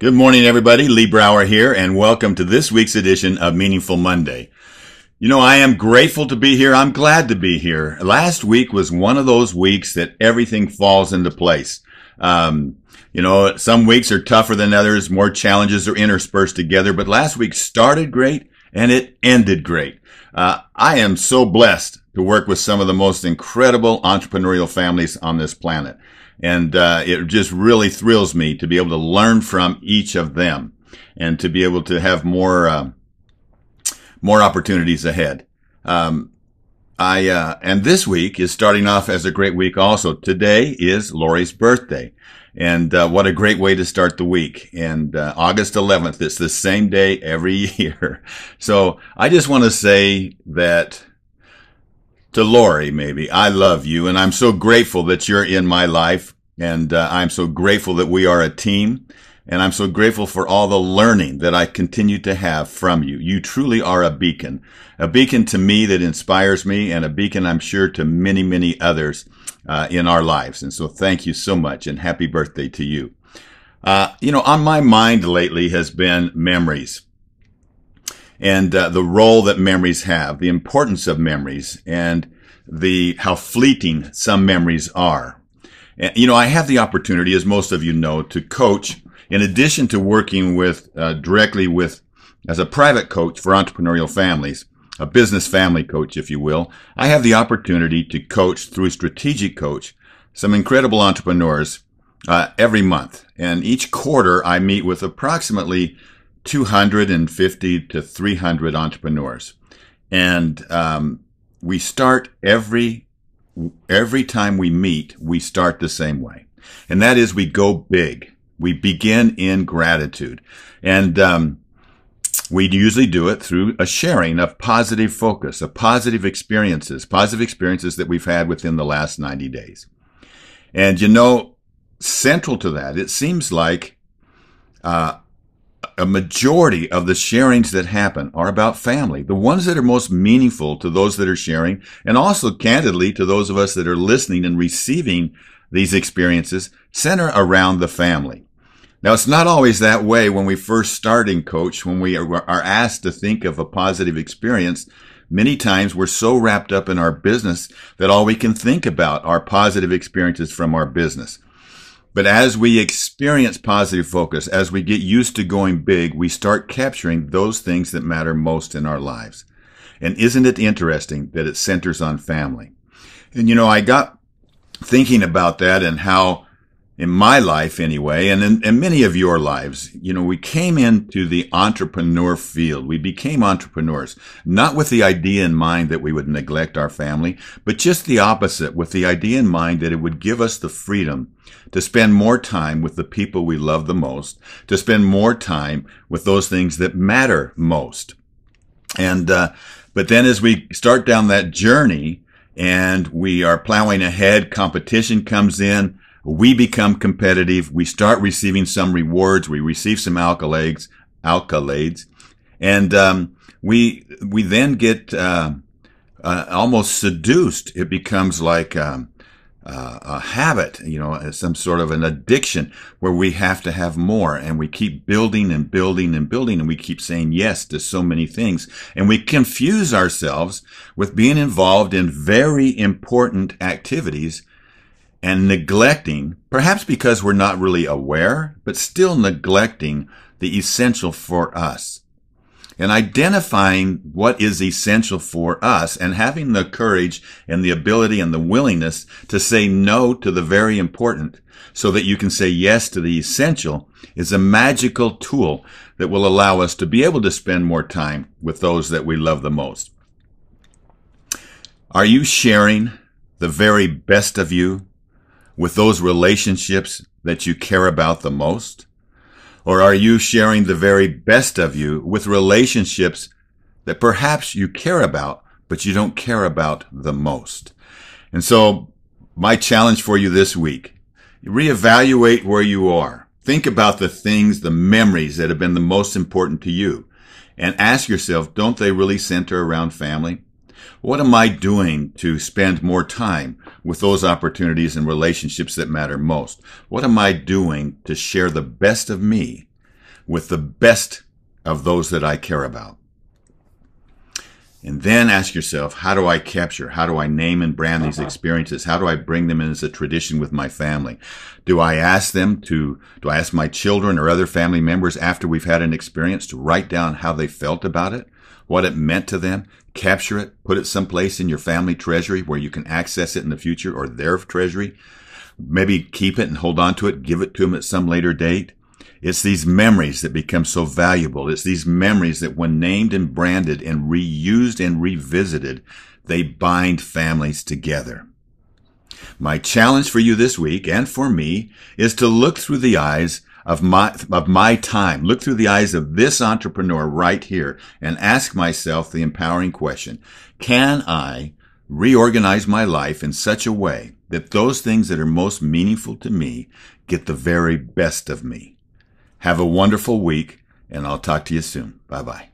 Good morning, everybody. Lee Brower here, and welcome to this week's edition of Meaningful Monday. You know, I am grateful to be here. I'm glad to be here. Last week was one of those weeks that everything falls into place. Um, you know, some weeks are tougher than others, more challenges are interspersed together, but last week started great and it ended great. Uh, I am so blessed to work with some of the most incredible entrepreneurial families on this planet. And uh, it just really thrills me to be able to learn from each of them and to be able to have more uh, more opportunities ahead. Um, I uh, and this week is starting off as a great week. Also, today is Lori's birthday, and uh, what a great way to start the week. And uh, August 11th, it's the same day every year. So I just want to say that to Lori, maybe. I love you and I'm so grateful that you're in my life. And uh, I'm so grateful that we are a team. And I'm so grateful for all the learning that I continue to have from you. You truly are a beacon, a beacon to me that inspires me and a beacon, I'm sure, to many, many others uh, in our lives. And so thank you so much and happy birthday to you. Uh, you know, on my mind lately has been memories and uh, the role that memories have, the importance of memories, and the how fleeting some memories are. And, you know, I have the opportunity, as most of you know, to coach. In addition to working with uh, directly with as a private coach for entrepreneurial families, a business family coach, if you will, I have the opportunity to coach through strategic coach some incredible entrepreneurs uh, every month. And each quarter, I meet with approximately 250 to 300 entrepreneurs. And um, we start every every time we meet, we start the same way, and that is we go big. We begin in gratitude, and um, we usually do it through a sharing of positive focus, of positive experiences, positive experiences that we've had within the last 90 days. And you know, central to that, it seems like uh, a majority of the sharings that happen are about family. The ones that are most meaningful to those that are sharing and also candidly to those of us that are listening and receiving these experiences center around the family. Now, it's not always that way when we first start in coach, when we are asked to think of a positive experience. Many times we're so wrapped up in our business that all we can think about are positive experiences from our business. But as we experience positive focus, as we get used to going big, we start capturing those things that matter most in our lives. And isn't it interesting that it centers on family? And you know, I got thinking about that and how in my life anyway, and in, in, many of your lives, you know, we came into the entrepreneur field. We became entrepreneurs, not with the idea in mind that we would neglect our family, but just the opposite, with the idea in mind that it would give us the freedom to spend more time with the people we love the most, to spend more time with those things that matter most. And, uh, but then as we start down that journey and we are plowing ahead, competition comes in, we become competitive. We start receiving some rewards. We receive some accolades, accolades, and um, we we then get uh, uh, almost seduced. It becomes like um, uh, a habit, you know, some sort of an addiction where we have to have more, and we keep building and building and building, and we keep saying yes to so many things, and we confuse ourselves with being involved in very important activities and neglecting, perhaps because we're not really aware, but still neglecting the essential for us. And identifying what is essential for us and having the courage and the ability and the willingness to say no to the very important so that you can say yes to the essential is a magical tool that will allow us to be able to spend more time with those that we love the most. Are you sharing the very best of you with those relationships that you care about the most? Or are you sharing the very best of you with relationships that perhaps you care about, but you don't care about the most? And so my challenge for you this week, reevaluate where you are. Think about the things, the memories that have been the most important to you and ask yourself, don't they really center around family? What am I doing to spend more time with those opportunities and relationships that matter most? What am I doing to share the best of me with the best of those that I care about. And then ask yourself, how do I capture? How do I name and brand these uh-huh. experiences? How do I bring them in as a tradition with my family? Do I ask them to, do I ask my children or other family members after we've had an experience to write down how they felt about it? What it meant to them? Capture it, put it someplace in your family treasury where you can access it in the future or their treasury. Maybe keep it and hold on to it, give it to them at some later date. It's these memories that become so valuable. It's these memories that when named and branded and reused and revisited, they bind families together. My challenge for you this week and for me is to look through the eyes of my, of my time, look through the eyes of this entrepreneur right here and ask myself the empowering question. Can I reorganize my life in such a way that those things that are most meaningful to me get the very best of me? Have a wonderful week, and I'll talk to you soon. Bye bye.